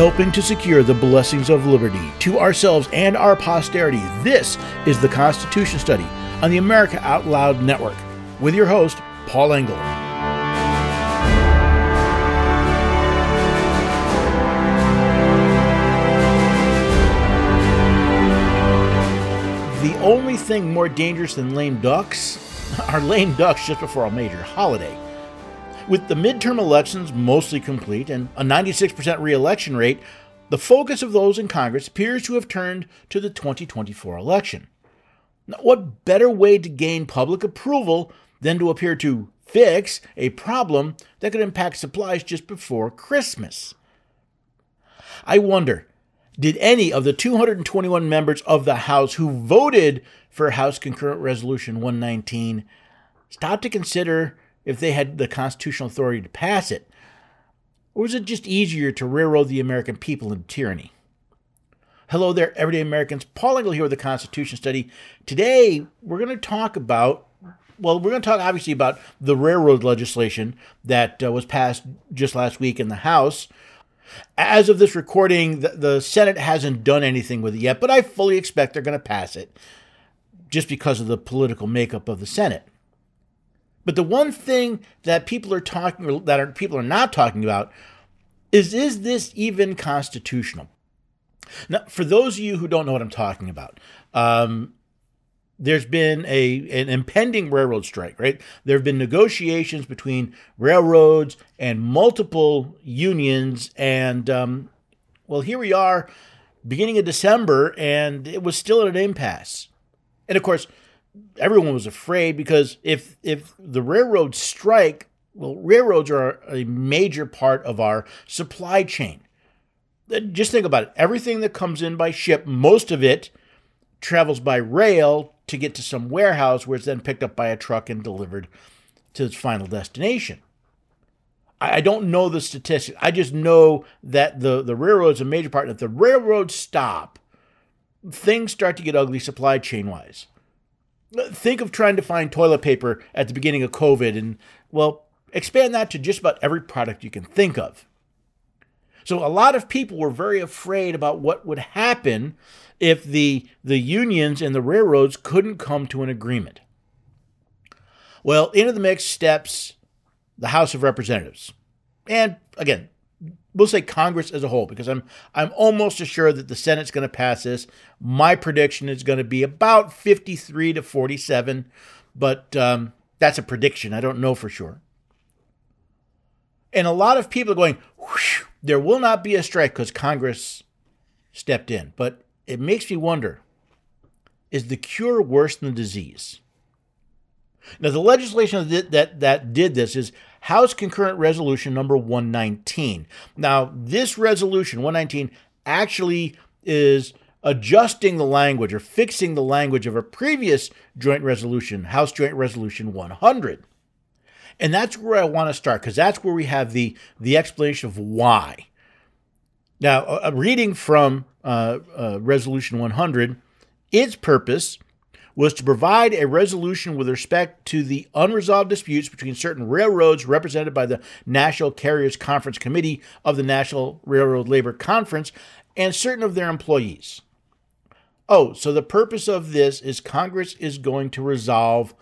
helping to secure the blessings of liberty to ourselves and our posterity. This is the Constitution Study on the America Out Loud Network with your host, Paul Engel. The only thing more dangerous than lame ducks are lame ducks just before a major holiday. With the midterm elections mostly complete and a 96% re election rate, the focus of those in Congress appears to have turned to the 2024 election. Now, what better way to gain public approval than to appear to fix a problem that could impact supplies just before Christmas? I wonder did any of the 221 members of the House who voted for House Concurrent Resolution 119 stop to consider if they had the constitutional authority to pass it? Or was it just easier to railroad the American people into tyranny? Hello there, everyday Americans. Paul Engel here with the Constitution Study. Today, we're going to talk about, well, we're going to talk obviously about the railroad legislation that uh, was passed just last week in the House. As of this recording, the, the Senate hasn't done anything with it yet, but I fully expect they're going to pass it just because of the political makeup of the Senate. But the one thing that people are talking that are, people are not talking about is is this even constitutional? Now, for those of you who don't know what I'm talking about, um, there's been a an impending railroad strike, right? There have been negotiations between railroads and multiple unions, and um, well, here we are, beginning of December, and it was still at an impasse. And of course, everyone was afraid because if if the railroads strike, well, railroads are a major part of our supply chain. Uh, just think about it. Everything that comes in by ship, most of it travels by rail to get to some warehouse where it's then picked up by a truck and delivered to its final destination. I don't know the statistics. I just know that the, the railroad is a major part. And if the railroads stop, things start to get ugly supply chain wise. Think of trying to find toilet paper at the beginning of COVID and, well, expand that to just about every product you can think of. So a lot of people were very afraid about what would happen if the, the unions and the railroads couldn't come to an agreement. Well, into the mix steps the House of Representatives. And again, we'll say Congress as a whole, because I'm I'm almost assured that the Senate's going to pass this. My prediction is going to be about 53 to 47, but um, that's a prediction. I don't know for sure. And a lot of people are going, there will not be a strike because Congress stepped in. But it makes me wonder is the cure worse than the disease? Now, the legislation that, that, that did this is House Concurrent Resolution number 119. Now, this resolution, 119, actually is adjusting the language or fixing the language of a previous joint resolution, House Joint Resolution 100. And that's where I want to start because that's where we have the, the explanation of why. Now, reading from uh, uh, Resolution 100, its purpose was to provide a resolution with respect to the unresolved disputes between certain railroads represented by the National Carriers Conference Committee of the National Railroad Labor Conference and certain of their employees. Oh, so the purpose of this is Congress is going to resolve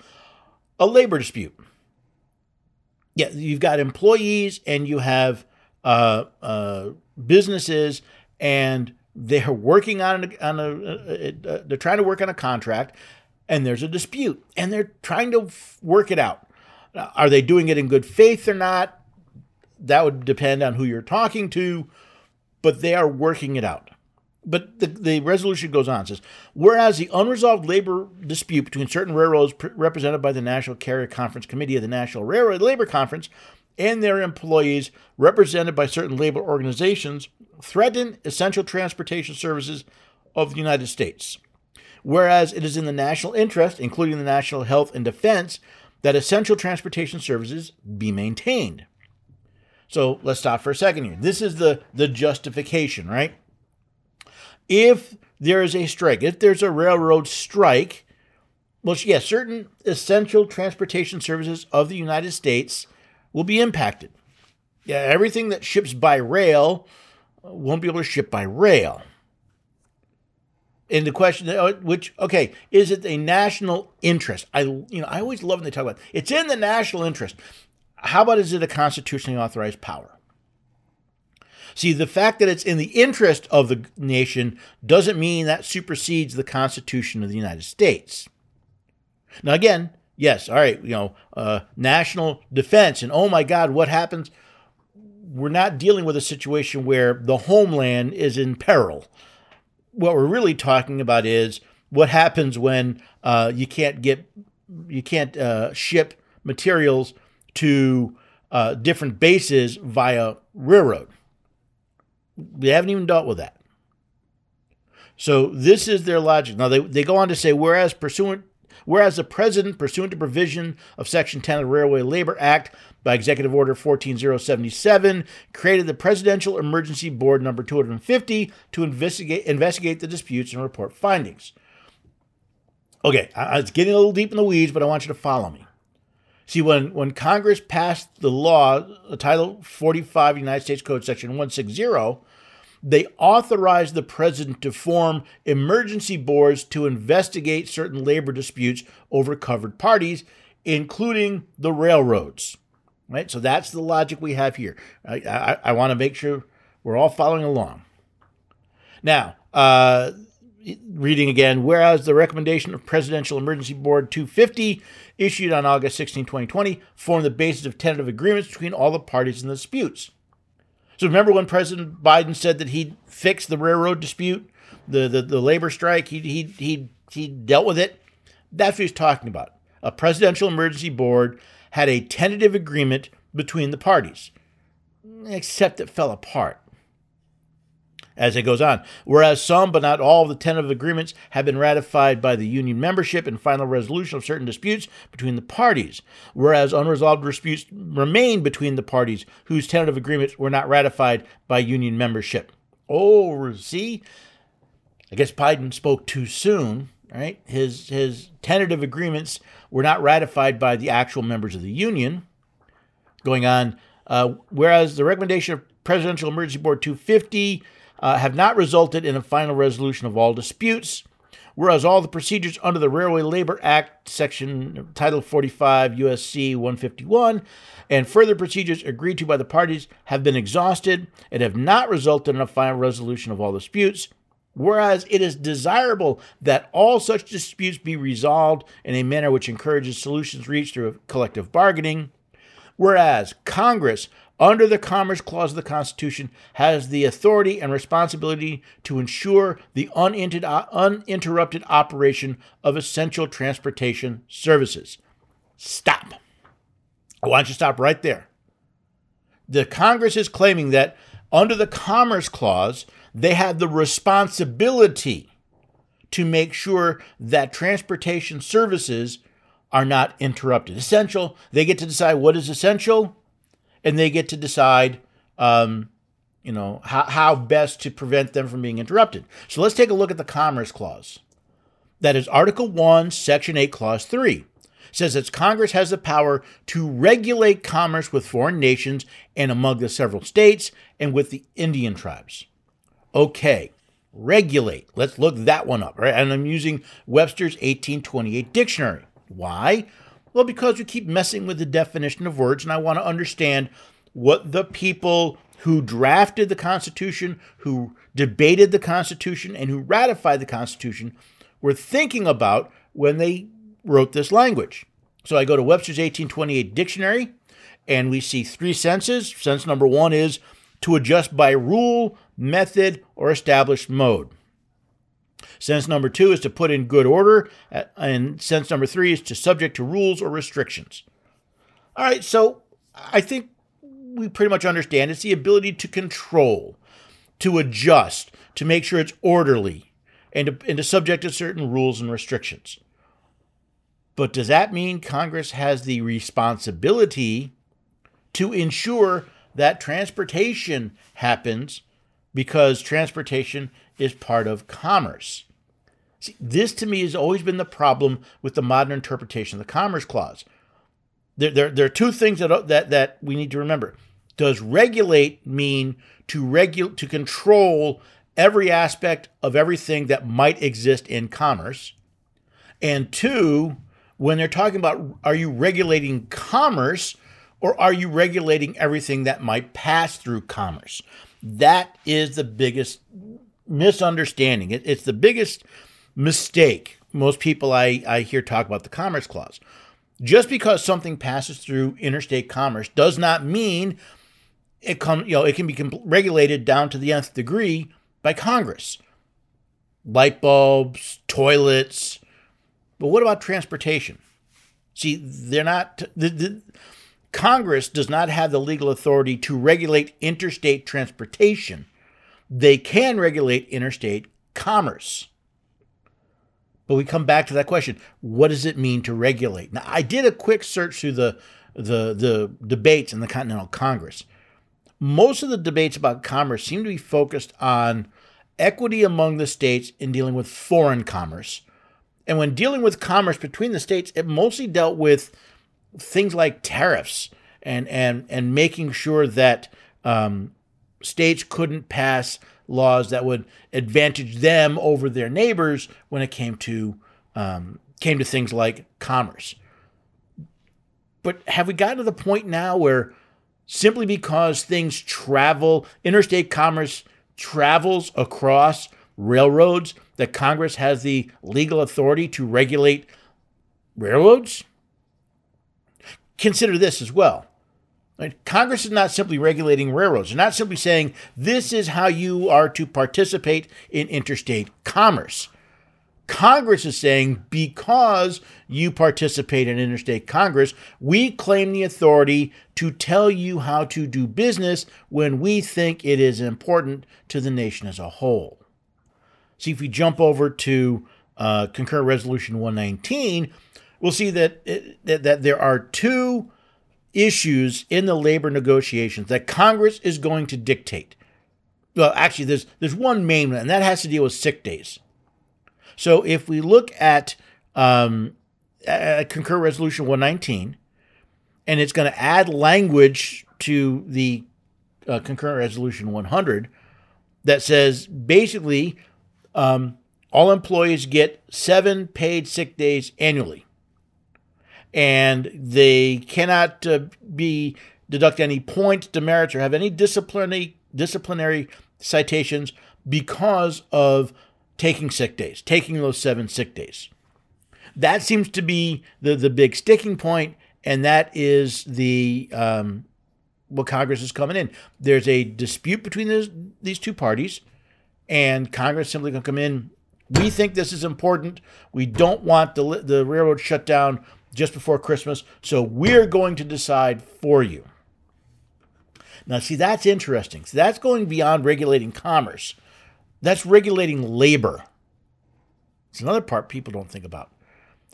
a labor dispute. Yeah, you've got employees and you have uh, uh, businesses and they're working on a, on a, a, a, they're trying to work on a contract and there's a dispute and they're trying to work it out. Now, are they doing it in good faith or not? That would depend on who you're talking to but they are working it out. But the, the resolution goes on. Says whereas the unresolved labor dispute between certain railroads represented by the national carrier conference committee of the national railroad labor conference and their employees represented by certain labor organizations threaten essential transportation services of the United States. Whereas it is in the national interest, including the national health and defense, that essential transportation services be maintained. So let's stop for a second here. This is the, the justification, right? If there is a strike, if there's a railroad strike, well, yes, certain essential transportation services of the United States will be impacted. Yeah, everything that ships by rail won't be able to ship by rail. And the question, uh, which okay, is it a national interest? I you know I always love when they talk about it. it's in the national interest. How about is it a constitutionally authorized power? See, the fact that it's in the interest of the nation doesn't mean that supersedes the Constitution of the United States. Now, again, yes, all right, you know, uh, national defense, and oh my God, what happens? We're not dealing with a situation where the homeland is in peril what we're really talking about is what happens when uh, you can't get you can't uh, ship materials to uh, different bases via railroad. We haven't even dealt with that. So this is their logic. Now they, they go on to say, whereas pursuant whereas the president, pursuant to provision of Section 10 of the Railway Labor Act, by Executive Order 14077 created the Presidential Emergency Board number 250 to investigate investigate the disputes and report findings. Okay, I, it's getting a little deep in the weeds, but I want you to follow me. See, when, when Congress passed the law, uh, Title 45 United States Code, Section 160, they authorized the president to form emergency boards to investigate certain labor disputes over covered parties, including the railroads right? So that's the logic we have here. I, I, I want to make sure we're all following along. Now, uh, reading again, whereas the recommendation of Presidential Emergency Board 250, issued on August 16, 2020, formed the basis of tentative agreements between all the parties in the disputes. So remember when President Biden said that he'd fix the railroad dispute, the, the, the labor strike, he, he, he, he dealt with it? That's what he's talking about. A presidential emergency board had a tentative agreement between the parties, except it fell apart. As it goes on, whereas some but not all of the tentative agreements have been ratified by the union membership and final resolution of certain disputes between the parties, whereas unresolved disputes remain between the parties whose tentative agreements were not ratified by union membership. Oh, see? I guess Biden spoke too soon right? His his tentative agreements were not ratified by the actual members of the union. Going on, uh, whereas the recommendation of Presidential Emergency Board 250 uh, have not resulted in a final resolution of all disputes, whereas all the procedures under the Railway Labor Act, Section Title 45 USC 151, and further procedures agreed to by the parties have been exhausted and have not resulted in a final resolution of all disputes. Whereas it is desirable that all such disputes be resolved in a manner which encourages solutions reached through collective bargaining. Whereas Congress, under the Commerce Clause of the Constitution, has the authority and responsibility to ensure the uninterrupted operation of essential transportation services. Stop. I want you to stop right there. The Congress is claiming that under the Commerce Clause, they have the responsibility to make sure that transportation services are not interrupted. Essential, they get to decide what is essential, and they get to decide, um, you know, how, how best to prevent them from being interrupted. So let's take a look at the Commerce Clause. That is Article 1, Section 8, Clause 3 says that Congress has the power to regulate commerce with foreign nations and among the several states and with the Indian tribes. Okay, regulate. Let's look that one up, right? And I'm using Webster's 1828 dictionary. Why? Well, because we keep messing with the definition of words, and I want to understand what the people who drafted the Constitution, who debated the Constitution, and who ratified the Constitution were thinking about when they wrote this language. So I go to Webster's 1828 dictionary, and we see three senses. Sense number one is to adjust by rule, method, or established mode. Sense number two is to put in good order, uh, and sense number three is to subject to rules or restrictions. All right, so I think we pretty much understand it's the ability to control, to adjust, to make sure it's orderly, and to, and to subject to certain rules and restrictions. But does that mean Congress has the responsibility to ensure that transportation happens because transportation is part of commerce. See, this to me has always been the problem with the modern interpretation of the Commerce Clause. There, there, there are two things that, that, that we need to remember. Does regulate mean to regu- to control every aspect of everything that might exist in commerce? And two, when they're talking about are you regulating commerce or are you regulating everything that might pass through commerce? That is the biggest misunderstanding. It, it's the biggest mistake most people I, I hear talk about the Commerce Clause. Just because something passes through interstate commerce does not mean it come you know it can be regulated down to the nth degree by Congress. Light bulbs, toilets, but what about transportation? See, they're not the, the Congress does not have the legal authority to regulate interstate transportation. They can regulate interstate commerce. But we come back to that question: What does it mean to regulate? Now, I did a quick search through the the the debates in the Continental Congress. Most of the debates about commerce seem to be focused on equity among the states in dealing with foreign commerce. And when dealing with commerce between the states, it mostly dealt with things like tariffs and and and making sure that um, states couldn't pass laws that would advantage them over their neighbors when it came to um, came to things like commerce. But have we gotten to the point now where simply because things travel, interstate commerce travels across railroads, that Congress has the legal authority to regulate railroads? Consider this as well. Right? Congress is not simply regulating railroads. They're not simply saying this is how you are to participate in interstate commerce. Congress is saying because you participate in interstate commerce, we claim the authority to tell you how to do business when we think it is important to the nation as a whole. See, if we jump over to uh, Concurrent Resolution 119, we'll see that, that, that there are two issues in the labor negotiations that Congress is going to dictate. Well, actually, there's there's one main one, and that has to deal with sick days. So if we look at, um, at Concurrent Resolution 119, and it's going to add language to the uh, Concurrent Resolution 100 that says basically um, all employees get seven paid sick days annually and they cannot uh, be deduct any points, demerits, or have any disciplinary disciplinary citations because of taking sick days, taking those seven sick days. That seems to be the the big sticking point, and that is the um, what Congress is coming in. There's a dispute between these these two parties, and Congress simply going to come in. We think this is important. We don't want the the railroad shut down just before Christmas. So we're going to decide for you. Now, see, that's interesting. So that's going beyond regulating commerce. That's regulating labor. It's another part people don't think about.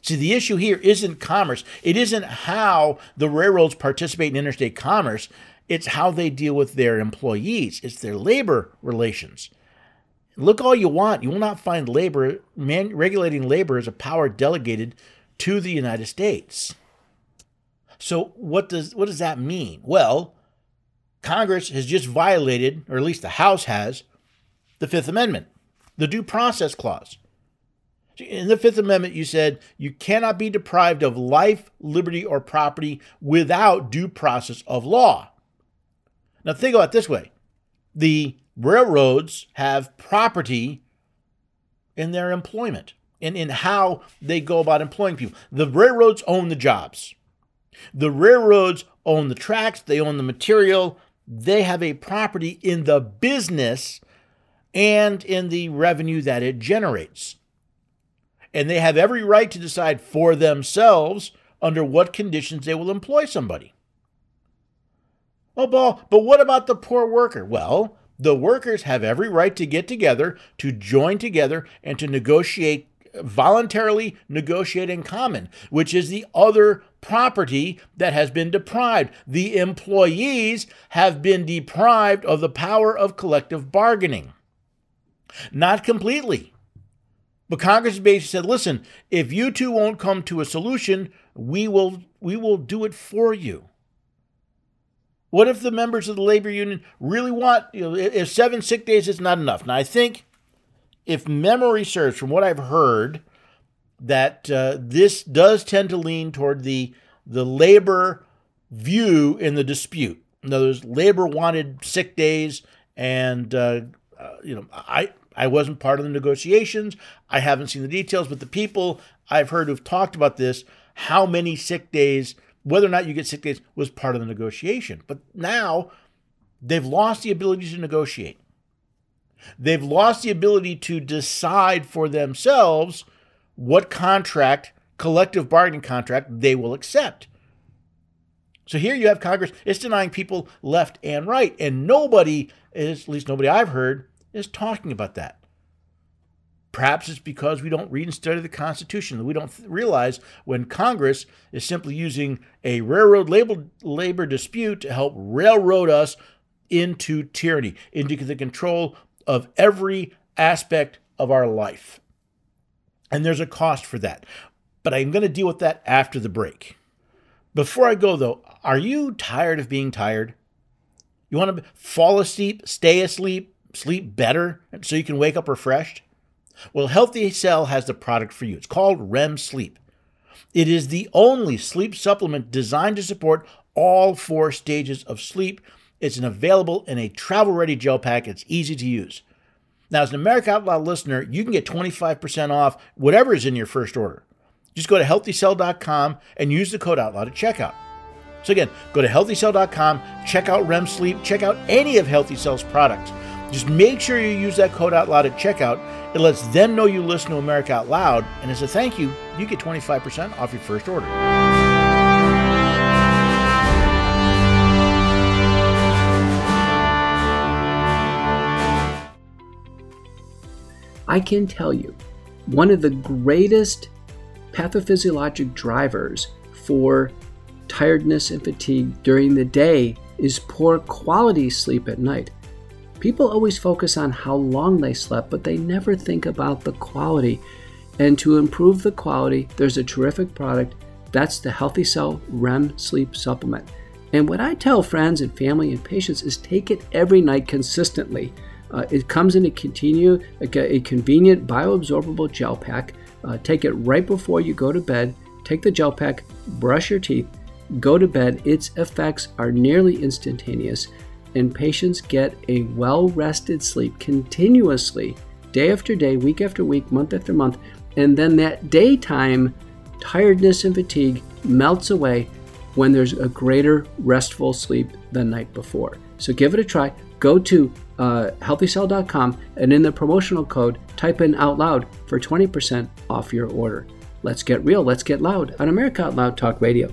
See, the issue here isn't commerce. It isn't how the railroads participate in interstate commerce. It's how they deal with their employees. It's their labor relations. Look all you want. You will not find labor, man, regulating labor as a power delegated to the United States. So what does what does that mean? Well, Congress has just violated, or at least the House has, the Fifth Amendment, the Due Process Clause. In the Fifth Amendment, you said you cannot be deprived of life, liberty, or property without due process of law. Now, think about this way the railroads have property in their employment and in how they go about employing people. The railroads own the jobs. The railroads own the tracks, they own the material, they have a property in the business and in the revenue that it generates. And they have every right to decide for themselves under what conditions they will employ somebody. Oh, but what about the poor worker? Well, the workers have every right to get together, to join together, and to negotiate voluntarily negotiate in common, which is the other property that has been deprived. The employees have been deprived of the power of collective bargaining. Not completely. But Congress basically said, listen, if you two won't come to a solution, we will we will do it for you. What if the members of the labor union really want, you know, if seven sick days is not enough? Now, I think if memory serves, from what I've heard, that uh, this does tend to lean toward the the labor view in the dispute. In other words, labor wanted sick days, and uh, uh, you know, I I wasn't part of the negotiations. I haven't seen the details, but the people I've heard who've talked about this, how many sick days, whether or not you get sick days, was part of the negotiation. But now they've lost the ability to negotiate. They've lost the ability to decide for themselves what contract, collective bargaining contract, they will accept. So here you have Congress, it's denying people left and right, and nobody is, at least nobody I've heard, is talking about that. Perhaps it's because we don't read and study the Constitution. That we don't realize when Congress is simply using a railroad labor, labor dispute to help railroad us into tyranny, into the control of every aspect of our life. And there's a cost for that. But I'm going to deal with that after the break. Before I go, though, are you tired of being tired? You want to fall asleep, stay asleep, sleep better so you can wake up refreshed? Well, Healthy Cell has the product for you. It's called REM Sleep. It is the only sleep supplement designed to support all four stages of sleep. It's an available in a travel ready gel pack. It's easy to use. Now, as an America Out Loud listener, you can get 25% off whatever is in your first order. Just go to healthycell.com and use the code OUTLOUD at checkout. So again, go to healthycell.com, check out REM Sleep, check out any of Healthy Cell's products. Just make sure you use that code out loud at checkout. It lets them know you listen to America Out Loud, and as a thank you, you get 25% off your first order. I can tell you, one of the greatest pathophysiologic drivers for tiredness and fatigue during the day is poor quality sleep at night. People always focus on how long they slept, but they never think about the quality. And to improve the quality, there's a terrific product. That's the Healthy Cell REM Sleep Supplement. And what I tell friends and family and patients is take it every night consistently. Uh, it comes in a, continue, a, convenient bioabsorbable gel pack. Uh, take it right before you go to bed. Take the gel pack, brush your teeth, go to bed. Its effects are nearly instantaneous and patients get a well rested sleep continuously, day after day, week after week, month after month. And then that daytime tiredness and fatigue melts away when there's a greater restful sleep the night before. So give it a try. Go to uh, healthycell.com and in the promotional code, type in out loud for 20% off your order. Let's get real, let's get loud on America Out Loud Talk Radio.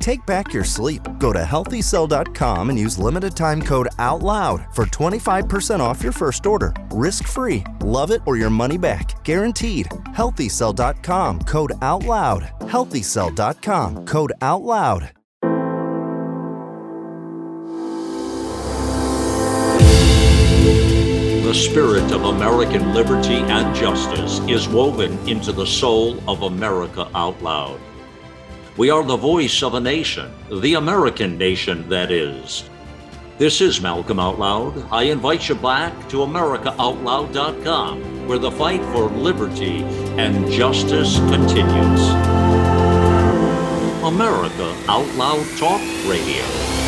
Take back your sleep. Go to healthycell.com and use limited time code OUTLOUD for 25% off your first order. Risk free. Love it or your money back. Guaranteed. Healthycell.com code OUTLOUD. Healthycell.com code OUTLOUD. The spirit of American liberty and justice is woven into the soul of America Out Loud. We are the voice of a nation, the American nation, that is. This is Malcolm Out Loud. I invite you back to AmericaOutloud.com, where the fight for liberty and justice continues. America Out Loud Talk Radio.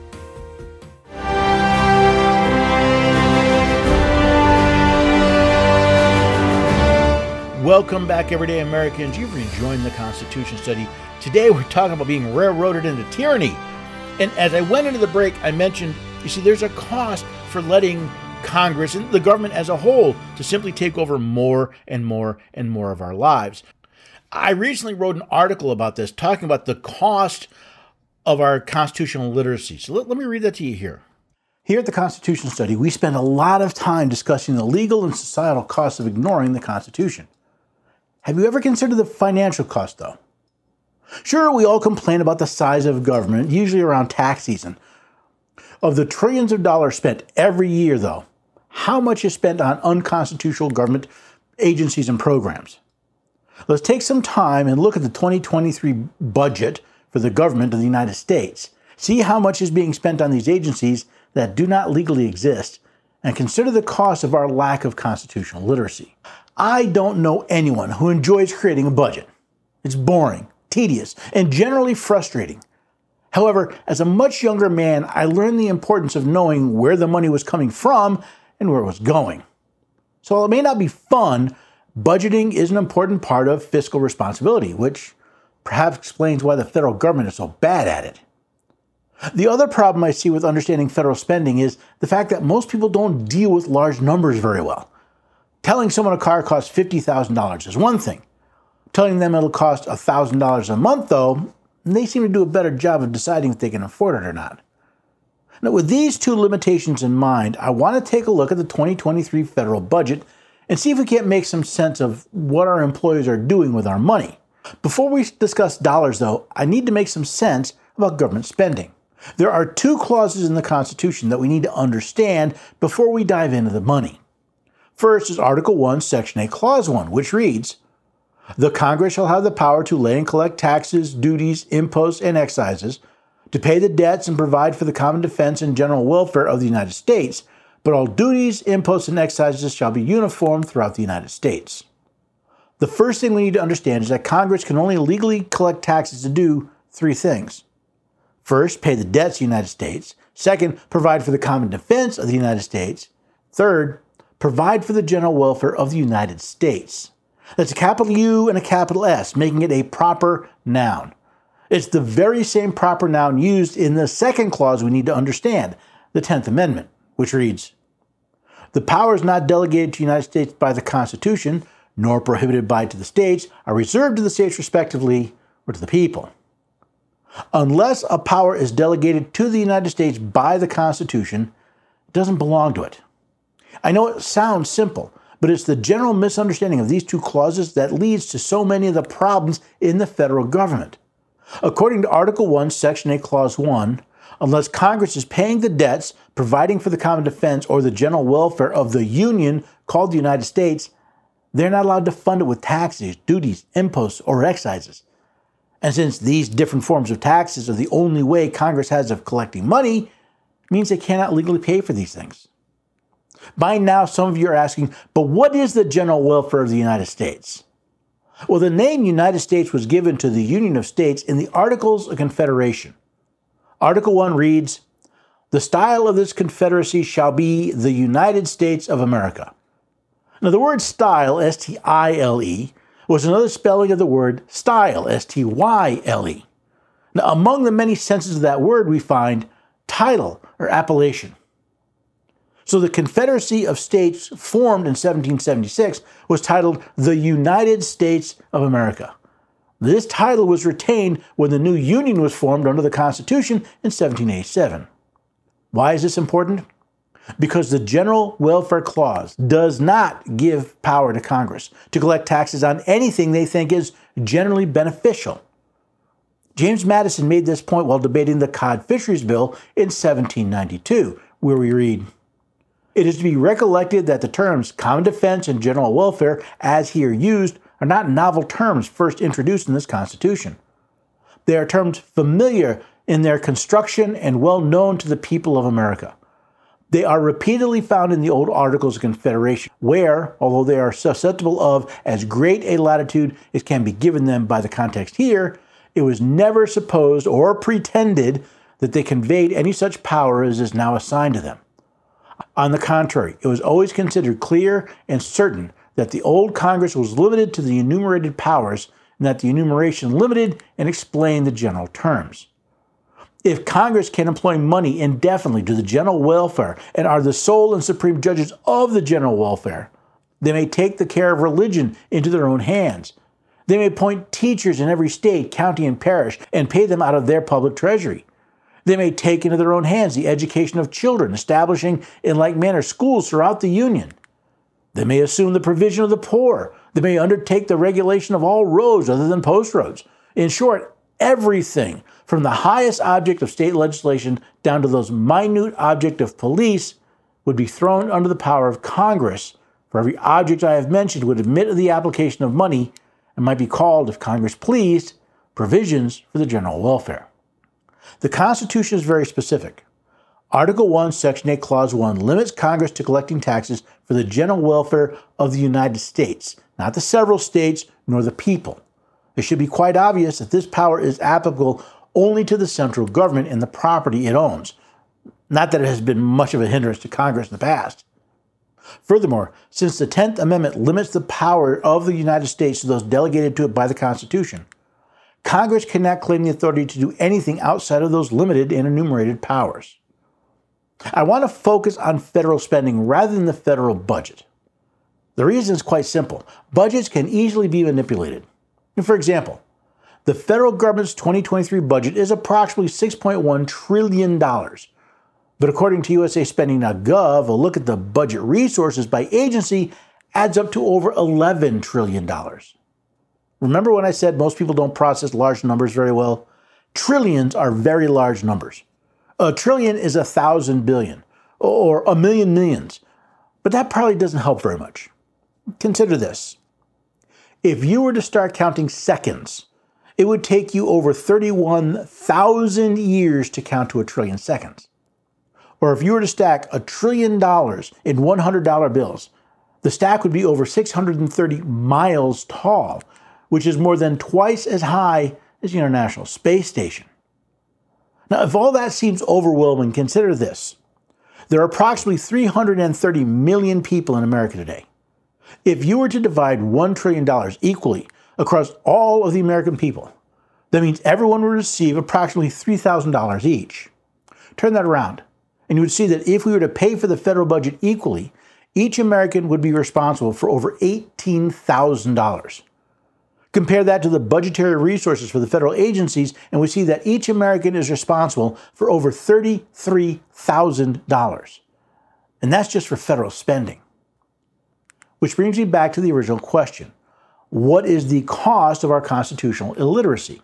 Welcome back, everyday Americans. You've rejoined the Constitution study. Today, we're talking about being railroaded into tyranny. And as I went into the break, I mentioned you see, there's a cost for letting Congress and the government as a whole to simply take over more and more and more of our lives. I recently wrote an article about this, talking about the cost of our constitutional literacy. So let, let me read that to you here. Here at the Constitution Study, we spend a lot of time discussing the legal and societal costs of ignoring the Constitution. Have you ever considered the financial cost, though? Sure, we all complain about the size of government, usually around tax season. Of the trillions of dollars spent every year, though, how much is spent on unconstitutional government agencies and programs? Let's take some time and look at the 2023 budget for the government of the United States. See how much is being spent on these agencies that do not legally exist, and consider the cost of our lack of constitutional literacy. I don't know anyone who enjoys creating a budget. It's boring, tedious, and generally frustrating. However, as a much younger man, I learned the importance of knowing where the money was coming from and where it was going. So while it may not be fun, budgeting is an important part of fiscal responsibility, which perhaps explains why the federal government is so bad at it. The other problem I see with understanding federal spending is the fact that most people don't deal with large numbers very well. Telling someone a car costs $50,000 is one thing. Telling them it'll cost $1,000 a month, though, they seem to do a better job of deciding if they can afford it or not. Now, with these two limitations in mind, I want to take a look at the 2023 federal budget and see if we can't make some sense of what our employees are doing with our money. Before we discuss dollars, though, I need to make some sense about government spending. There are two clauses in the Constitution that we need to understand before we dive into the money. First is Article 1, Section 8, Clause 1, which reads The Congress shall have the power to lay and collect taxes, duties, imposts, and excises, to pay the debts and provide for the common defense and general welfare of the United States, but all duties, imposts, and excises shall be uniform throughout the United States. The first thing we need to understand is that Congress can only legally collect taxes to do three things. First, pay the debts of the United States. Second, provide for the common defense of the United States. Third, provide for the general welfare of the United States. That's a capital U and a capital S, making it a proper noun. It's the very same proper noun used in the second clause we need to understand, the 10th Amendment, which reads The powers not delegated to the United States by the Constitution, nor prohibited by to the states, are reserved to the states respectively or to the people. Unless a power is delegated to the United States by the Constitution, it doesn't belong to it. I know it sounds simple, but it's the general misunderstanding of these two clauses that leads to so many of the problems in the federal government. According to Article 1, Section 8, Clause 1, unless Congress is paying the debts, providing for the common defense, or the general welfare of the Union called the United States, they're not allowed to fund it with taxes, duties, imposts, or excises. And since these different forms of taxes are the only way Congress has of collecting money, means they cannot legally pay for these things. By now, some of you are asking, but what is the general welfare of the United States? Well, the name United States was given to the Union of States in the Articles of Confederation. Article 1 reads The style of this confederacy shall be the United States of America. Now, the word style, S T I L E, was another spelling of the word style, S T Y L E. Now, among the many senses of that word, we find title or appellation. So the Confederacy of States formed in 1776 was titled the United States of America. This title was retained when the new Union was formed under the Constitution in 1787. Why is this important? Because the General Welfare Clause does not give power to Congress to collect taxes on anything they think is generally beneficial. James Madison made this point while debating the Cod Fisheries Bill in 1792, where we read It is to be recollected that the terms common defense and general welfare, as here used, are not novel terms first introduced in this Constitution. They are terms familiar in their construction and well known to the people of America. They are repeatedly found in the old Articles of Confederation, where, although they are susceptible of as great a latitude as can be given them by the context here, it was never supposed or pretended that they conveyed any such power as is now assigned to them. On the contrary, it was always considered clear and certain that the old Congress was limited to the enumerated powers and that the enumeration limited and explained the general terms. If Congress can employ money indefinitely to the general welfare and are the sole and supreme judges of the general welfare, they may take the care of religion into their own hands. They may appoint teachers in every state, county, and parish and pay them out of their public treasury. They may take into their own hands the education of children, establishing in like manner schools throughout the Union. They may assume the provision of the poor. They may undertake the regulation of all roads other than post roads. In short, everything from the highest object of state legislation down to those minute object of police would be thrown under the power of Congress. For every object I have mentioned would admit of the application of money and might be called, if Congress pleased, provisions for the general welfare. The Constitution is very specific. Article 1, Section 8, Clause 1 limits Congress to collecting taxes for the general welfare of the United States, not the several states nor the people. It should be quite obvious that this power is applicable only to the central government and the property it owns, not that it has been much of a hindrance to Congress in the past. Furthermore, since the 10th Amendment limits the power of the United States to those delegated to it by the Constitution, Congress cannot claim the authority to do anything outside of those limited and enumerated powers. I want to focus on federal spending rather than the federal budget. The reason is quite simple budgets can easily be manipulated. For example, the federal government's 2023 budget is approximately $6.1 trillion. But according to USA Spending.gov, a look at the budget resources by agency adds up to over $11 trillion. Remember when I said most people don't process large numbers very well? Trillions are very large numbers. A trillion is a thousand billion, or a million millions, but that probably doesn't help very much. Consider this. If you were to start counting seconds, it would take you over 31,000 years to count to a trillion seconds. Or if you were to stack a trillion dollars in $100 bills, the stack would be over 630 miles tall, which is more than twice as high as the International Space Station. Now, if all that seems overwhelming, consider this. There are approximately 330 million people in America today. If you were to divide $1 trillion equally across all of the American people, that means everyone would receive approximately $3,000 each. Turn that around, and you would see that if we were to pay for the federal budget equally, each American would be responsible for over $18,000. Compare that to the budgetary resources for the federal agencies, and we see that each American is responsible for over $33,000. And that's just for federal spending. Which brings me back to the original question What is the cost of our constitutional illiteracy?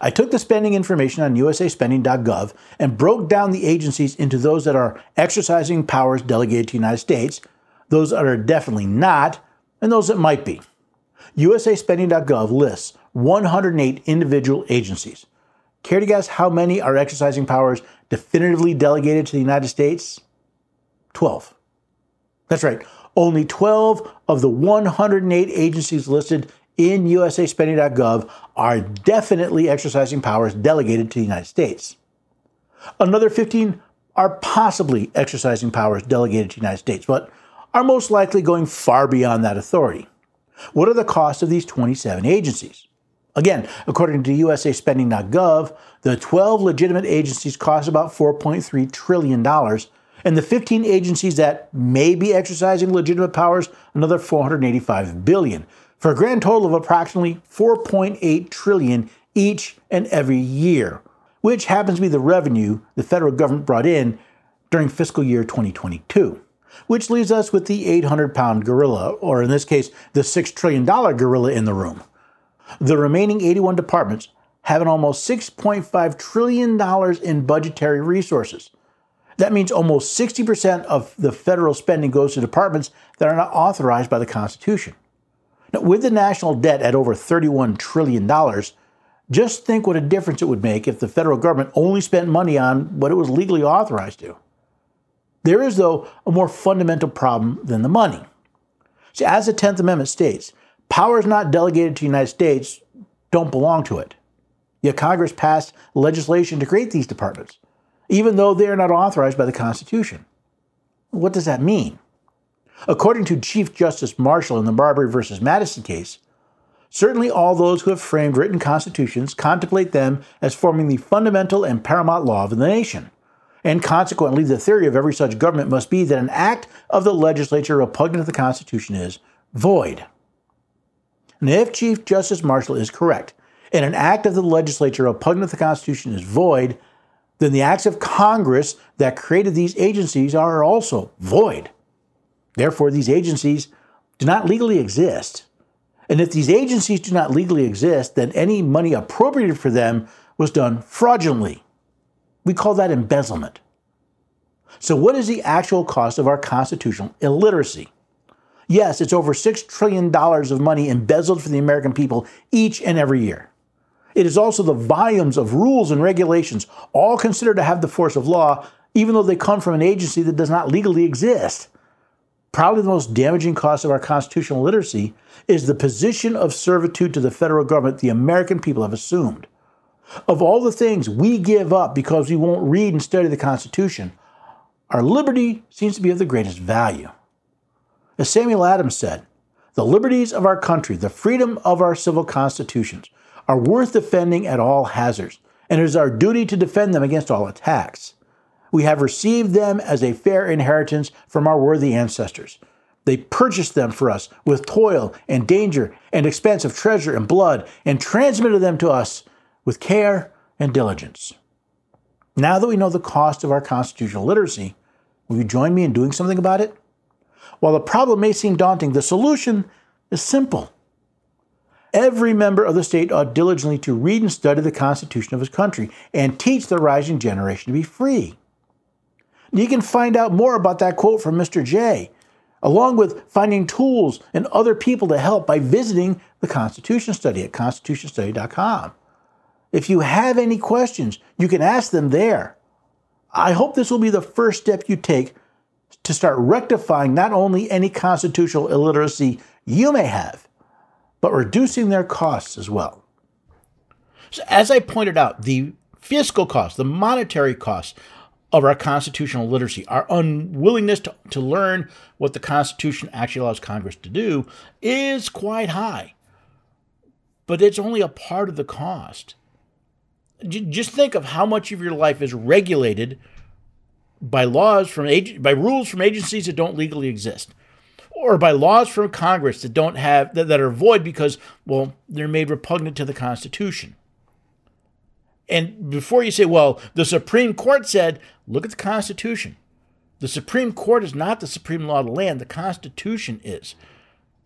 I took the spending information on usaspending.gov and broke down the agencies into those that are exercising powers delegated to the United States, those that are definitely not, and those that might be. USAspending.gov lists 108 individual agencies. Care to guess how many are exercising powers definitively delegated to the United States? 12. That's right. Only 12 of the 108 agencies listed in USAspending.gov are definitely exercising powers delegated to the United States. Another 15 are possibly exercising powers delegated to the United States, but are most likely going far beyond that authority. What are the costs of these 27 agencies? Again, according to USAspending.gov, the 12 legitimate agencies cost about $4.3 trillion, and the 15 agencies that may be exercising legitimate powers, another 485 billion, for a grand total of approximately 4.8 trillion each and every year, which happens to be the revenue the federal government brought in during fiscal year 2022 which leaves us with the 800 pound gorilla, or in this case, the $6 trillion gorilla in the room. The remaining 81 departments have an almost $6.5 trillion in budgetary resources. That means almost 60% of the federal spending goes to departments that are not authorized by the Constitution. Now, with the national debt at over $31 trillion, just think what a difference it would make if the federal government only spent money on what it was legally authorized to. There is, though, a more fundamental problem than the money. See, as the 10th Amendment states, powers not delegated to the United States don't belong to it. Yet Congress passed legislation to create these departments, even though they are not authorized by the Constitution. What does that mean? According to Chief Justice Marshall in the Marbury v. Madison case, certainly all those who have framed written constitutions contemplate them as forming the fundamental and paramount law of the nation. And consequently, the theory of every such government must be that an act of the legislature repugnant to the Constitution is void. And if Chief Justice Marshall is correct, and an act of the legislature repugnant to the Constitution is void, then the acts of Congress that created these agencies are also void. Therefore, these agencies do not legally exist. And if these agencies do not legally exist, then any money appropriated for them was done fraudulently. We call that embezzlement. So, what is the actual cost of our constitutional illiteracy? Yes, it's over $6 trillion of money embezzled from the American people each and every year. It is also the volumes of rules and regulations, all considered to have the force of law, even though they come from an agency that does not legally exist. Probably the most damaging cost of our constitutional literacy is the position of servitude to the federal government the American people have assumed. Of all the things we give up because we won't read and study the Constitution, our liberty seems to be of the greatest value. As Samuel Adams said, the liberties of our country, the freedom of our civil constitutions, are worth defending at all hazards, and it is our duty to defend them against all attacks. We have received them as a fair inheritance from our worthy ancestors. They purchased them for us with toil and danger and expense of treasure and blood, and transmitted them to us with care and diligence. Now that we know the cost of our constitutional literacy, will you join me in doing something about it? While the problem may seem daunting, the solution is simple. Every member of the state ought diligently to read and study the Constitution of his country and teach the rising generation to be free. You can find out more about that quote from Mr. Jay, along with finding tools and other people to help by visiting the Constitution Study at constitutionstudy.com. If you have any questions, you can ask them there. I hope this will be the first step you take to start rectifying not only any constitutional illiteracy you may have, but reducing their costs as well. So as I pointed out, the fiscal costs, the monetary costs of our constitutional literacy, our unwillingness to, to learn what the Constitution actually allows Congress to do, is quite high. But it's only a part of the cost. Just think of how much of your life is regulated by laws from by rules from agencies that don't legally exist or by laws from Congress that don't have that, that are void because well they're made repugnant to the Constitution. And before you say, well, the Supreme Court said, look at the Constitution. The Supreme Court is not the supreme law of the land, the Constitution is.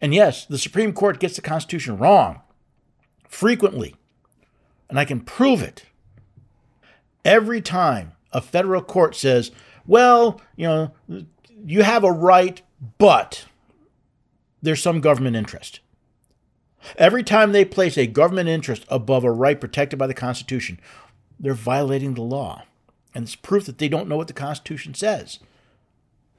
And yes, the Supreme Court gets the Constitution wrong frequently. And I can prove it. Every time a federal court says, well, you know, you have a right, but there's some government interest. Every time they place a government interest above a right protected by the Constitution, they're violating the law. And it's proof that they don't know what the Constitution says.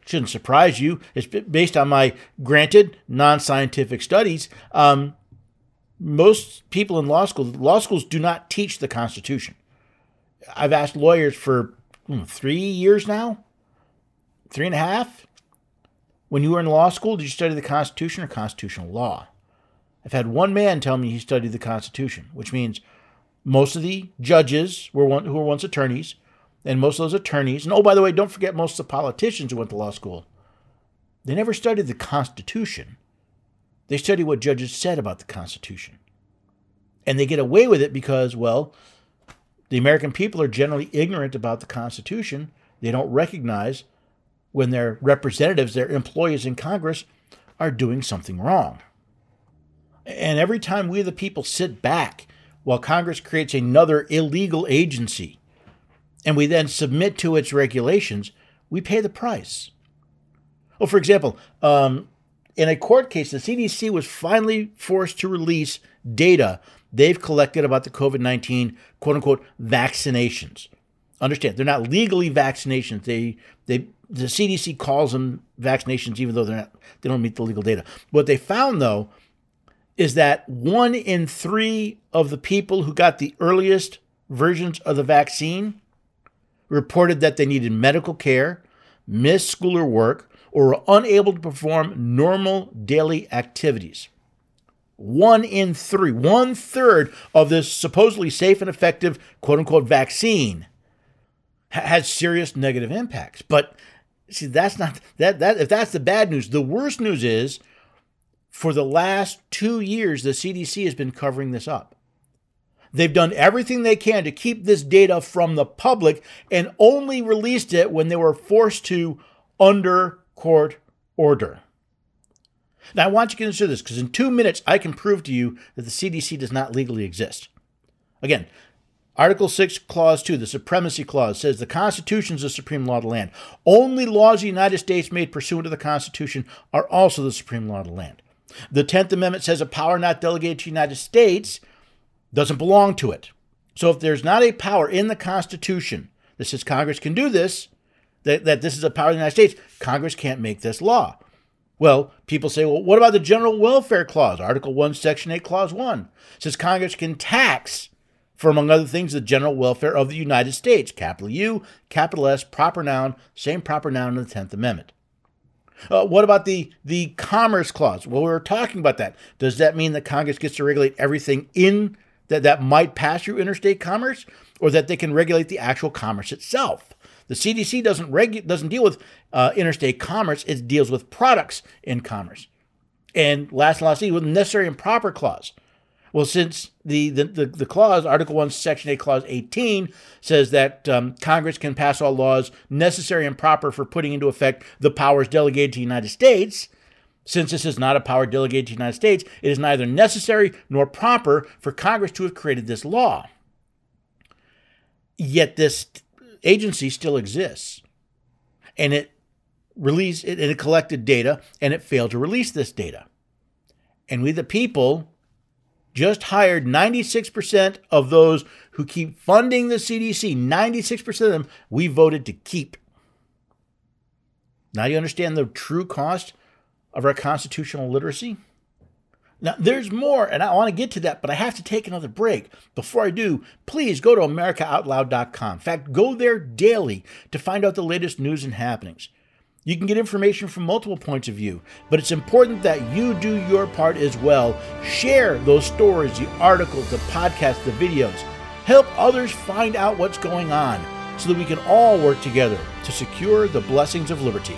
Shouldn't surprise you. It's based on my granted non scientific studies. Um, most people in law school, law schools do not teach the Constitution. I've asked lawyers for hmm, three years now, three and a half. When you were in law school, did you study the Constitution or constitutional law? I've had one man tell me he studied the Constitution, which means most of the judges were one, who were once attorneys, and most of those attorneys, and oh, by the way, don't forget most of the politicians who went to law school, they never studied the Constitution. They study what judges said about the Constitution. And they get away with it because, well, the American people are generally ignorant about the Constitution. They don't recognize when their representatives, their employees in Congress, are doing something wrong. And every time we, the people, sit back while Congress creates another illegal agency and we then submit to its regulations, we pay the price. Well, for example, um, in a court case, the CDC was finally forced to release data they've collected about the COVID 19 quote unquote vaccinations. Understand, they're not legally vaccinations. They, they, the CDC calls them vaccinations, even though they're not, they don't meet the legal data. What they found, though, is that one in three of the people who got the earliest versions of the vaccine reported that they needed medical care, missed school or work, or unable to perform normal daily activities. One in three, one third of this supposedly safe and effective quote unquote vaccine ha- has serious negative impacts. But see, that's not that that if that's the bad news, the worst news is for the last two years, the CDC has been covering this up. They've done everything they can to keep this data from the public and only released it when they were forced to under court order. Now, I want you to consider this because in two minutes, I can prove to you that the CDC does not legally exist. Again, Article 6, Clause 2, the Supremacy Clause, says the Constitution is the supreme law of the land. Only laws of the United States made pursuant to the Constitution are also the supreme law of the land. The 10th Amendment says a power not delegated to the United States doesn't belong to it. So if there's not a power in the Constitution that says Congress can do this, that, that this is a power of the United States, Congress can't make this law. Well, people say, well, what about the General Welfare Clause? Article 1, Section 8, Clause 1 it says Congress can tax, for among other things, the general welfare of the United States. Capital U, capital S, proper noun, same proper noun in the 10th Amendment. Uh, what about the, the Commerce Clause? Well, we were talking about that. Does that mean that Congress gets to regulate everything in that, that might pass through interstate commerce, or that they can regulate the actual commerce itself? The CDC doesn't regu- doesn't deal with uh, interstate commerce; it deals with products in commerce. And last and lastly, with necessary and proper clause. Well, since the, the, the, the, clause, Article 1, Section 8, Clause 18, says that um, Congress can pass all laws necessary and proper for putting into effect the powers delegated to the United States, since this is not a power delegated to the United States, it is neither necessary nor proper for Congress to have created this law. Yet this agency still exists. And it released it, it collected data and it failed to release this data. And we the people just hired 96% of those who keep funding the CDC, 96% of them we voted to keep. Now you understand the true cost of our constitutional literacy? Now, there's more, and I want to get to that, but I have to take another break. Before I do, please go to AmericaOutloud.com. In fact, go there daily to find out the latest news and happenings. You can get information from multiple points of view, but it's important that you do your part as well. Share those stories, the articles, the podcasts, the videos. Help others find out what's going on so that we can all work together to secure the blessings of liberty.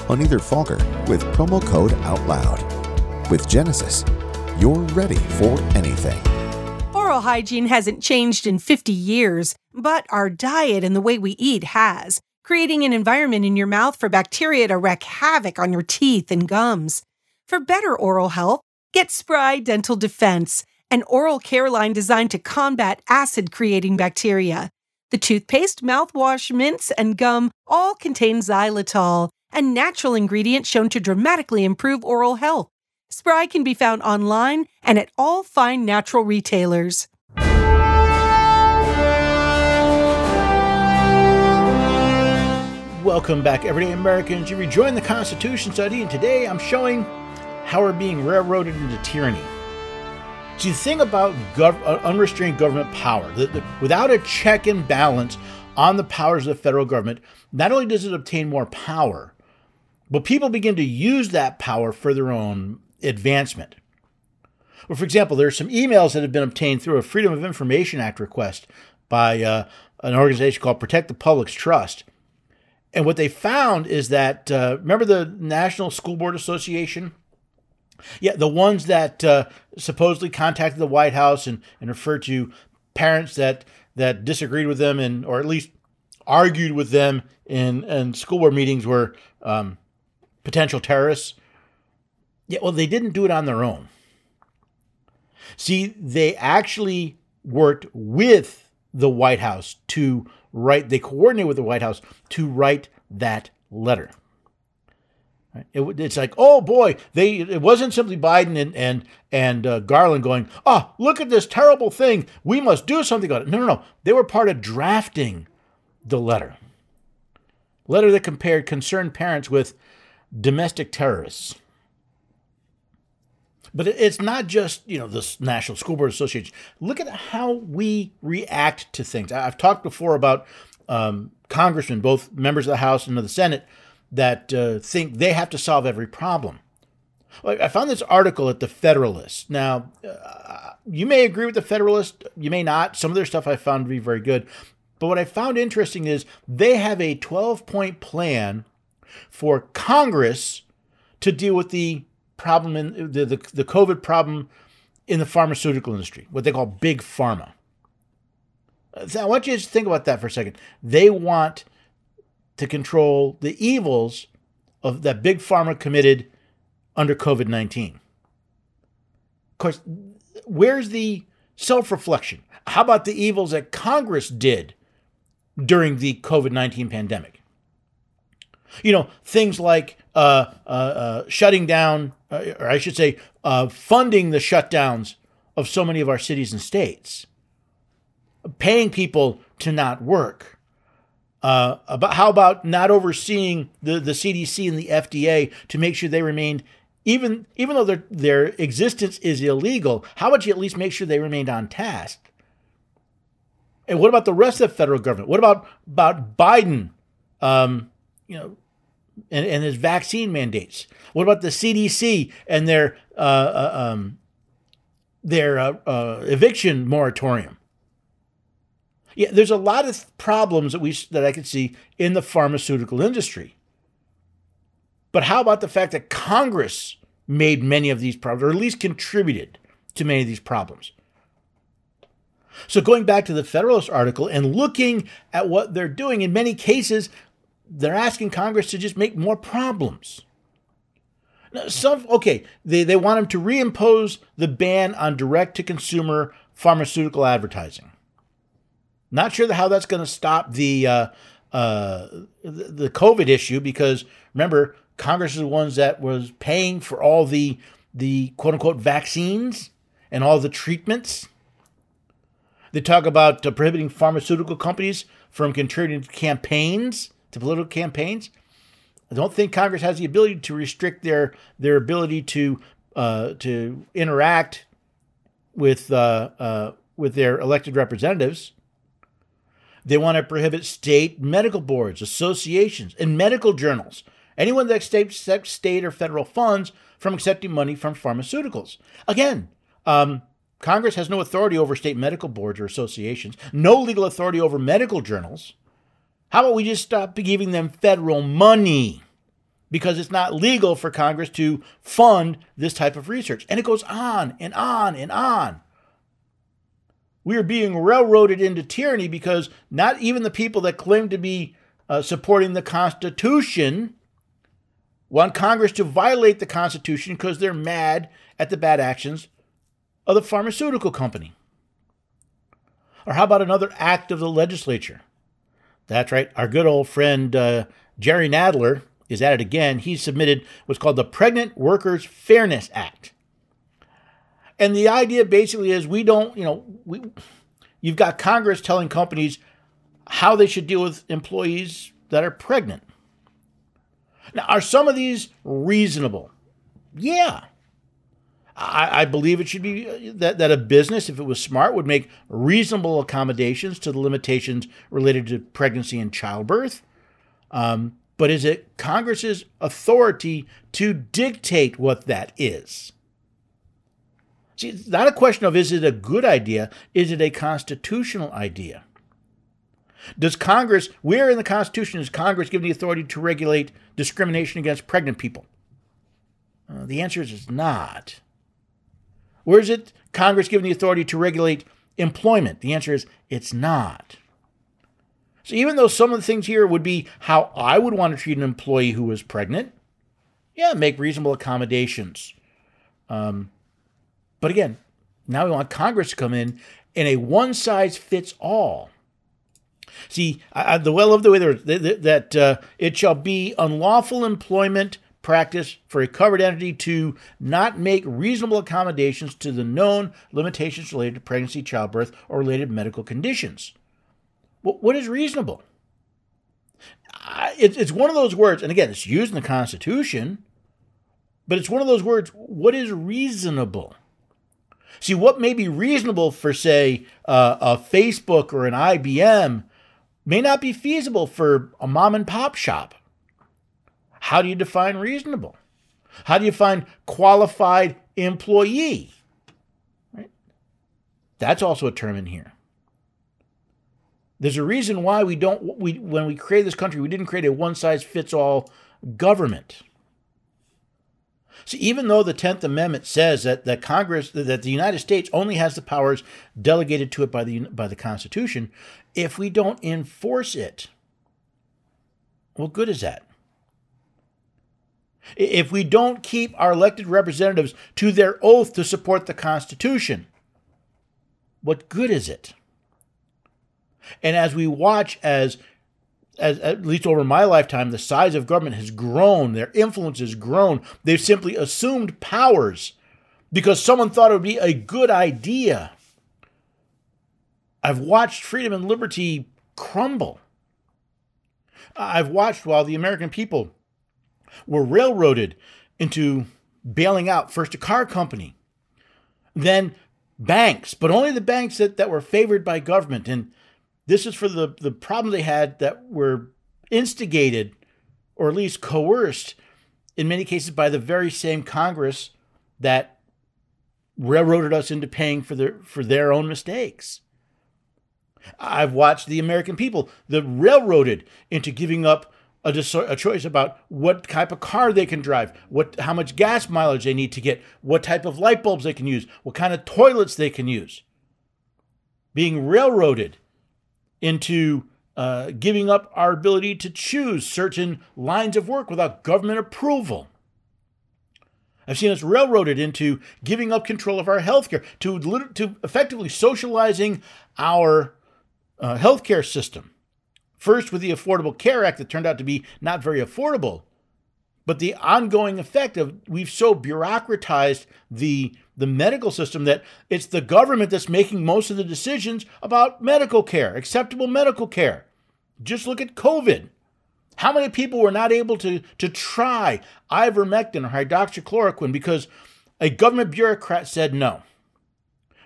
on either Fogger with promo code OUTLOUD. With Genesis, you're ready for anything. Oral hygiene hasn't changed in 50 years, but our diet and the way we eat has, creating an environment in your mouth for bacteria to wreak havoc on your teeth and gums. For better oral health, get Spry Dental Defense, an oral care line designed to combat acid creating bacteria. The toothpaste, mouthwash, mints, and gum all contain xylitol, a natural ingredient shown to dramatically improve oral health. Spry can be found online and at all fine natural retailers. Welcome back, everyday Americans. You rejoin the Constitution study, and today I'm showing how we're being railroaded into tyranny. See, the thing about gov- uh, unrestrained government power, the, the, without a check and balance on the powers of the federal government, not only does it obtain more power, but people begin to use that power for their own advancement. Well, for example, there are some emails that have been obtained through a Freedom of Information Act request by uh, an organization called Protect the Public's Trust. And what they found is that uh, remember the National School Board Association? Yeah, the ones that uh, supposedly contacted the White House and, and referred to parents that that disagreed with them and or at least argued with them in, in school board meetings were um, potential terrorists. Yeah, well, they didn't do it on their own. See, they actually worked with the White House to write, they coordinated with the White House to write that letter. It, it's like, oh boy, they it wasn't simply Biden and and and uh, Garland going, oh look at this terrible thing, we must do something about it. No, no, no, they were part of drafting the letter, letter that compared concerned parents with domestic terrorists. But it's not just you know the National School Board Association. Look at how we react to things. I've talked before about um, congressmen, both members of the House and of the Senate, that uh, think they have to solve every problem. I found this article at the Federalist. Now, uh, you may agree with the Federalist, you may not. Some of their stuff I found to be very good. But what I found interesting is they have a 12 point plan for Congress to deal with the problem in the, the, the COVID problem in the pharmaceutical industry, what they call big pharma. So I want you to think about that for a second. They want to control the evils of that big pharma committed under COVID 19. Of course, where's the self reflection? How about the evils that Congress did during the COVID 19 pandemic? You know, things like uh, uh, uh, shutting down, uh, or I should say, uh, funding the shutdowns of so many of our cities and states, paying people to not work. Uh, about how about not overseeing the, the CDC and the FDA to make sure they remained even even though their their existence is illegal, how about you at least make sure they remained on task? And what about the rest of the federal government? What about about Biden? Um, you know, and, and his vaccine mandates? What about the CDC and their uh, uh, um, their uh, uh, eviction moratorium? Yeah, there's a lot of problems that we that I can see in the pharmaceutical industry. But how about the fact that Congress made many of these problems, or at least contributed to many of these problems? So, going back to the Federalist article and looking at what they're doing, in many cases, they're asking Congress to just make more problems. Now, some okay, they, they want them to reimpose the ban on direct to consumer pharmaceutical advertising. Not sure how that's going to stop the uh, uh, the COVID issue because remember Congress is the ones that was paying for all the the quote unquote vaccines and all the treatments. They talk about uh, prohibiting pharmaceutical companies from contributing to campaigns to political campaigns. I don't think Congress has the ability to restrict their their ability to uh, to interact with uh, uh, with their elected representatives. They want to prohibit state medical boards, associations, and medical journals. Anyone that accepts state or federal funds from accepting money from pharmaceuticals. Again, um, Congress has no authority over state medical boards or associations, no legal authority over medical journals. How about we just stop giving them federal money? Because it's not legal for Congress to fund this type of research. And it goes on and on and on. We are being railroaded into tyranny because not even the people that claim to be uh, supporting the Constitution want Congress to violate the Constitution because they're mad at the bad actions of the pharmaceutical company. Or how about another act of the legislature? That's right. Our good old friend uh, Jerry Nadler is at it again. He submitted what's called the Pregnant Workers Fairness Act. And the idea basically is we don't, you know, we, you've got Congress telling companies how they should deal with employees that are pregnant. Now, are some of these reasonable? Yeah. I, I, believe it should be uh, that, that a business, if it was smart, would make reasonable accommodations to the limitations related to pregnancy and childbirth. Um, but is it Congress's authority to dictate what that is? See, it's not a question of is it a good idea, is it a constitutional idea? Does Congress, where in the Constitution is Congress given the authority to regulate discrimination against pregnant people? Uh, the answer is it's not. Where is it Congress given the authority to regulate employment? The answer is it's not. So even though some of the things here would be how I would want to treat an employee who was pregnant, yeah, make reasonable accommodations. Um, but again, now we want Congress to come in in a one size fits all. See, I, I, the well of the way there that uh, it shall be unlawful employment practice for a covered entity to not make reasonable accommodations to the known limitations related to pregnancy, childbirth, or related medical conditions. What is reasonable? It's one of those words, and again, it's used in the Constitution, but it's one of those words. What is reasonable? See, what may be reasonable for, say, uh, a Facebook or an IBM may not be feasible for a mom and pop shop. How do you define reasonable? How do you find qualified employee? Right? That's also a term in here. There's a reason why we don't we when we create this country, we didn't create a one size fits all government. So even though the 10th Amendment says that, that Congress that the United States only has the powers delegated to it by the by the Constitution, if we don't enforce it, what good is that? If we don't keep our elected representatives to their oath to support the Constitution, what good is it? And as we watch as as, at least over my lifetime, the size of government has grown, their influence has grown. They've simply assumed powers because someone thought it would be a good idea. I've watched freedom and liberty crumble. I've watched while the American people were railroaded into bailing out first a car company, then banks, but only the banks that, that were favored by government. And this is for the, the problem they had that were instigated or at least coerced in many cases by the very same Congress that railroaded us into paying for their for their own mistakes. I've watched the American people that railroaded into giving up a, a, choice about what type of car they can drive, what how much gas mileage they need to get, what type of light bulbs they can use, what kind of toilets they can use. Being railroaded into uh, giving up our ability to choose certain lines of work without government approval. I've seen us railroaded into giving up control of our healthcare, to, to effectively socializing our uh, healthcare system. First, with the Affordable Care Act that turned out to be not very affordable, but the ongoing effect of we've so bureaucratized the the medical system that it's the government that's making most of the decisions about medical care, acceptable medical care. Just look at COVID. How many people were not able to, to try ivermectin or hydroxychloroquine because a government bureaucrat said no?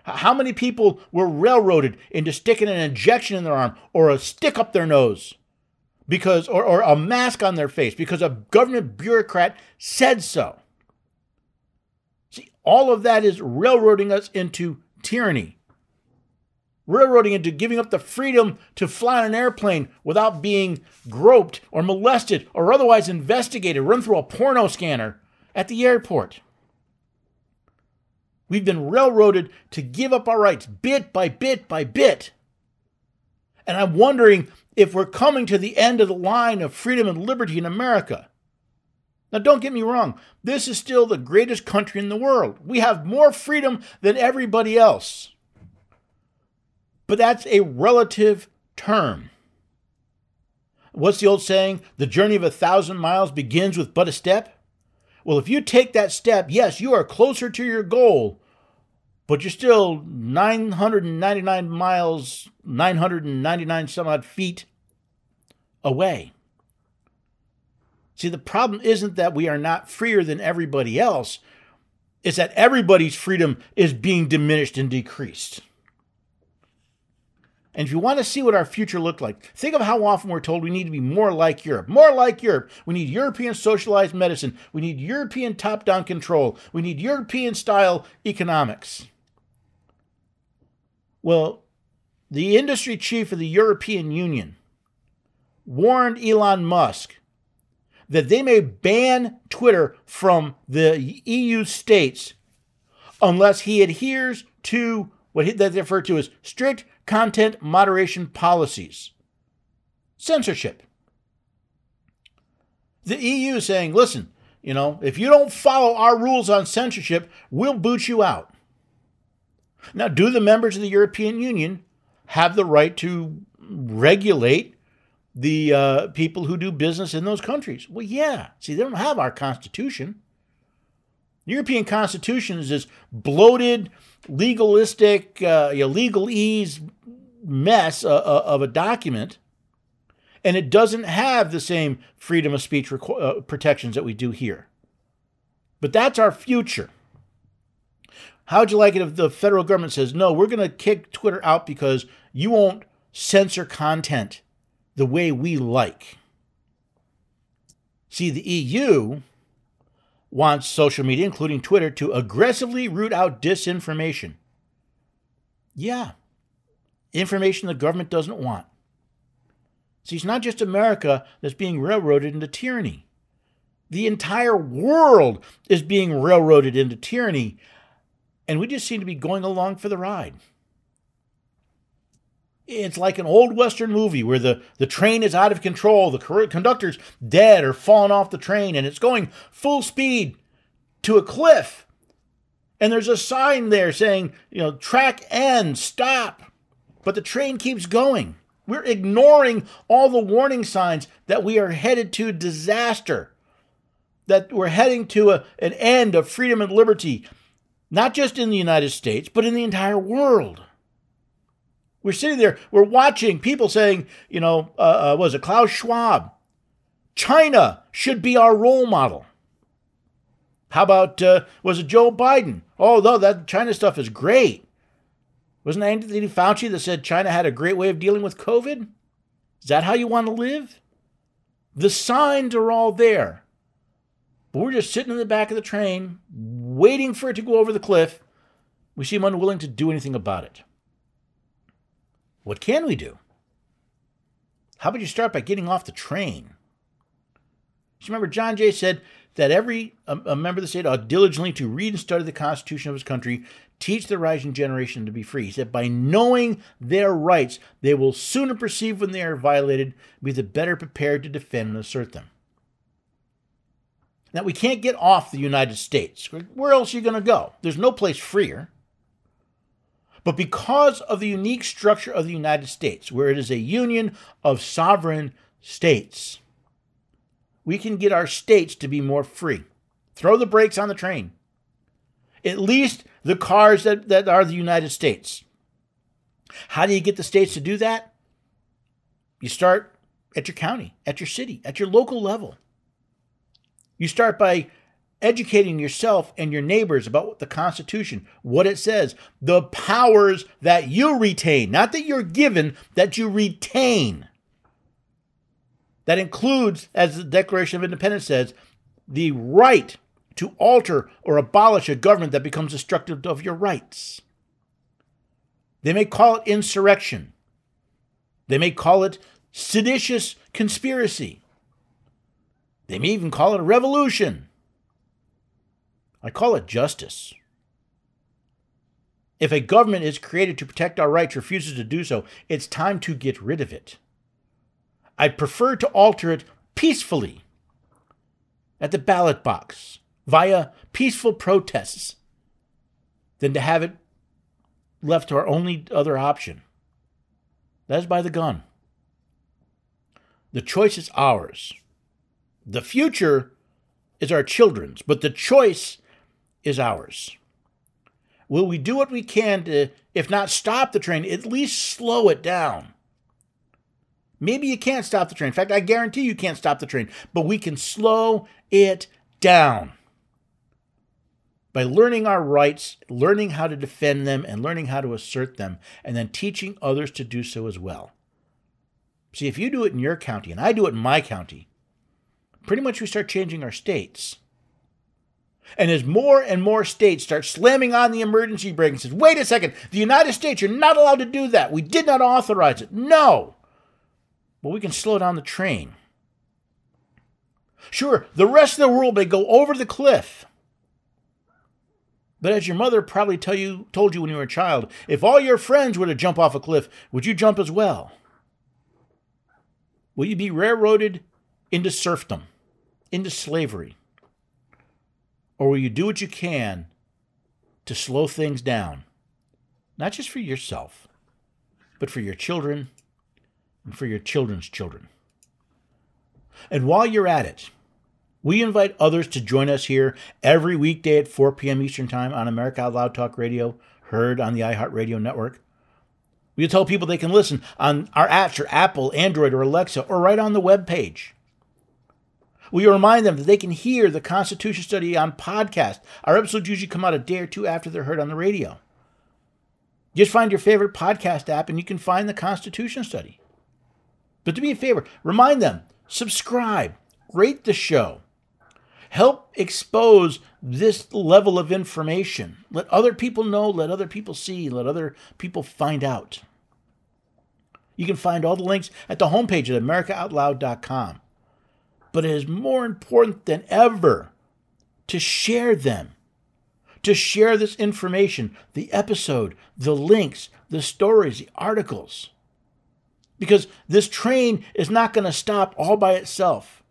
How many people were railroaded into sticking an injection in their arm or a stick up their nose because or, or a mask on their face because a government bureaucrat said so? See, all of that is railroading us into tyranny. Railroading into giving up the freedom to fly on an airplane without being groped or molested or otherwise investigated, run through a porno scanner at the airport. We've been railroaded to give up our rights bit by bit by bit. And I'm wondering if we're coming to the end of the line of freedom and liberty in America. Now, don't get me wrong, this is still the greatest country in the world. We have more freedom than everybody else. But that's a relative term. What's the old saying? The journey of a thousand miles begins with but a step? Well, if you take that step, yes, you are closer to your goal, but you're still 999 miles, 999 some odd feet away. See, the problem isn't that we are not freer than everybody else, it's that everybody's freedom is being diminished and decreased. And if you want to see what our future looked like, think of how often we're told we need to be more like Europe. More like Europe. We need European socialized medicine. We need European top down control. We need European style economics. Well, the industry chief of the European Union warned Elon Musk that they may ban Twitter from the EU states unless he adheres to what they refer to as strict content moderation policies. Censorship. The EU saying, listen, you know, if you don't follow our rules on censorship, we'll boot you out. Now, do the members of the European Union have the right to regulate the uh, people who do business in those countries? Well, yeah. See, they don't have our constitution. The European Constitution is this bloated, legalistic, uh, legalese mess uh, uh, of a document, and it doesn't have the same freedom of speech requ- uh, protections that we do here. But that's our future. How would you like it if the federal government says, no, we're going to kick Twitter out because you won't censor content the way we like? See, the EU wants social media, including Twitter, to aggressively root out disinformation. Yeah, information the government doesn't want. See, it's not just America that's being railroaded into tyranny. The entire world is being railroaded into tyranny, and we just seem to be going along for the ride. It's like an old Western movie where the, the train is out of control, the conductor's dead or fallen off the train, and it's going full speed to a cliff. And there's a sign there saying, you know, track end, stop. But the train keeps going. We're ignoring all the warning signs that we are headed to disaster, that we're heading to a, an end of freedom and liberty, not just in the United States, but in the entire world. We're sitting there, we're watching people saying, you know, uh, uh, was it Klaus Schwab? China should be our role model. How about, uh, was it Joe Biden? Oh, no, that China stuff is great. Wasn't that Anthony Fauci that said China had a great way of dealing with COVID? Is that how you want to live? The signs are all there. But we're just sitting in the back of the train, waiting for it to go over the cliff. We seem unwilling to do anything about it. What can we do? How about you start by getting off the train? Just remember, John Jay said that every a member of the state ought diligently to read and study the Constitution of his country, teach the rising generation to be free. He said, by knowing their rights, they will sooner perceive when they are violated, be the better prepared to defend and assert them. Now, we can't get off the United States. Where else are you going to go? There's no place freer. But because of the unique structure of the United States, where it is a union of sovereign states, we can get our states to be more free. Throw the brakes on the train. At least the cars that, that are the United States. How do you get the states to do that? You start at your county, at your city, at your local level. You start by educating yourself and your neighbors about the Constitution, what it says, the powers that you retain, not that you're given, that you retain. That includes, as the Declaration of Independence says, the right to alter or abolish a government that becomes destructive of your rights. They may call it insurrection. They may call it seditious conspiracy. They may even call it a revolution. I call it justice. If a government is created to protect our rights refuses to do so, it's time to get rid of it. I'd prefer to alter it peacefully at the ballot box via peaceful protests than to have it left to our only other option. That is by the gun. The choice is ours. The future is our children's, but the choice is ours. Will we do what we can to, if not stop the train, at least slow it down? Maybe you can't stop the train. In fact, I guarantee you can't stop the train, but we can slow it down by learning our rights, learning how to defend them, and learning how to assert them, and then teaching others to do so as well. See, if you do it in your county and I do it in my county, pretty much we start changing our states. And as more and more states start slamming on the emergency brake and says, wait a second, the United States, you're not allowed to do that. We did not authorize it. No. Well, we can slow down the train. Sure, the rest of the world may go over the cliff. But as your mother probably tell you, told you when you were a child, if all your friends were to jump off a cliff, would you jump as well? Will you be railroaded into serfdom, into slavery? Or will you do what you can to slow things down, not just for yourself, but for your children and for your children's children? And while you're at it, we invite others to join us here every weekday at 4 p.m. Eastern Time on America Out Loud Talk Radio, heard on the iHeartRadio network. We tell people they can listen on our apps or Apple, Android, or Alexa, or right on the web page. We remind them that they can hear the Constitution study on podcast. Our episodes usually come out a day or two after they're heard on the radio. Just find your favorite podcast app and you can find the Constitution study. But do me a favor, remind them, subscribe, rate the show, help expose this level of information. Let other people know, let other people see, let other people find out. You can find all the links at the homepage at americaoutloud.com. But it is more important than ever to share them, to share this information, the episode, the links, the stories, the articles. Because this train is not going to stop all by itself.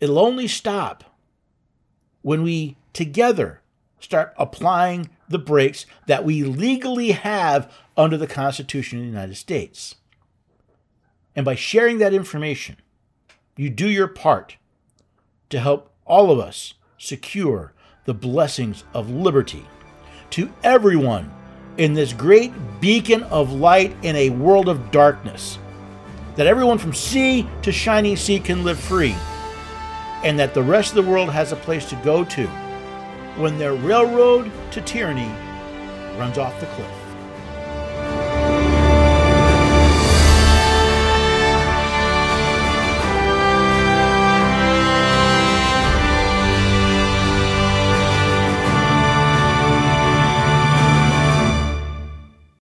It'll only stop when we together start applying the brakes that we legally have under the Constitution of the United States. And by sharing that information, you do your part to help all of us secure the blessings of liberty to everyone in this great beacon of light in a world of darkness. That everyone from sea to shining sea can live free, and that the rest of the world has a place to go to when their railroad to tyranny runs off the cliff.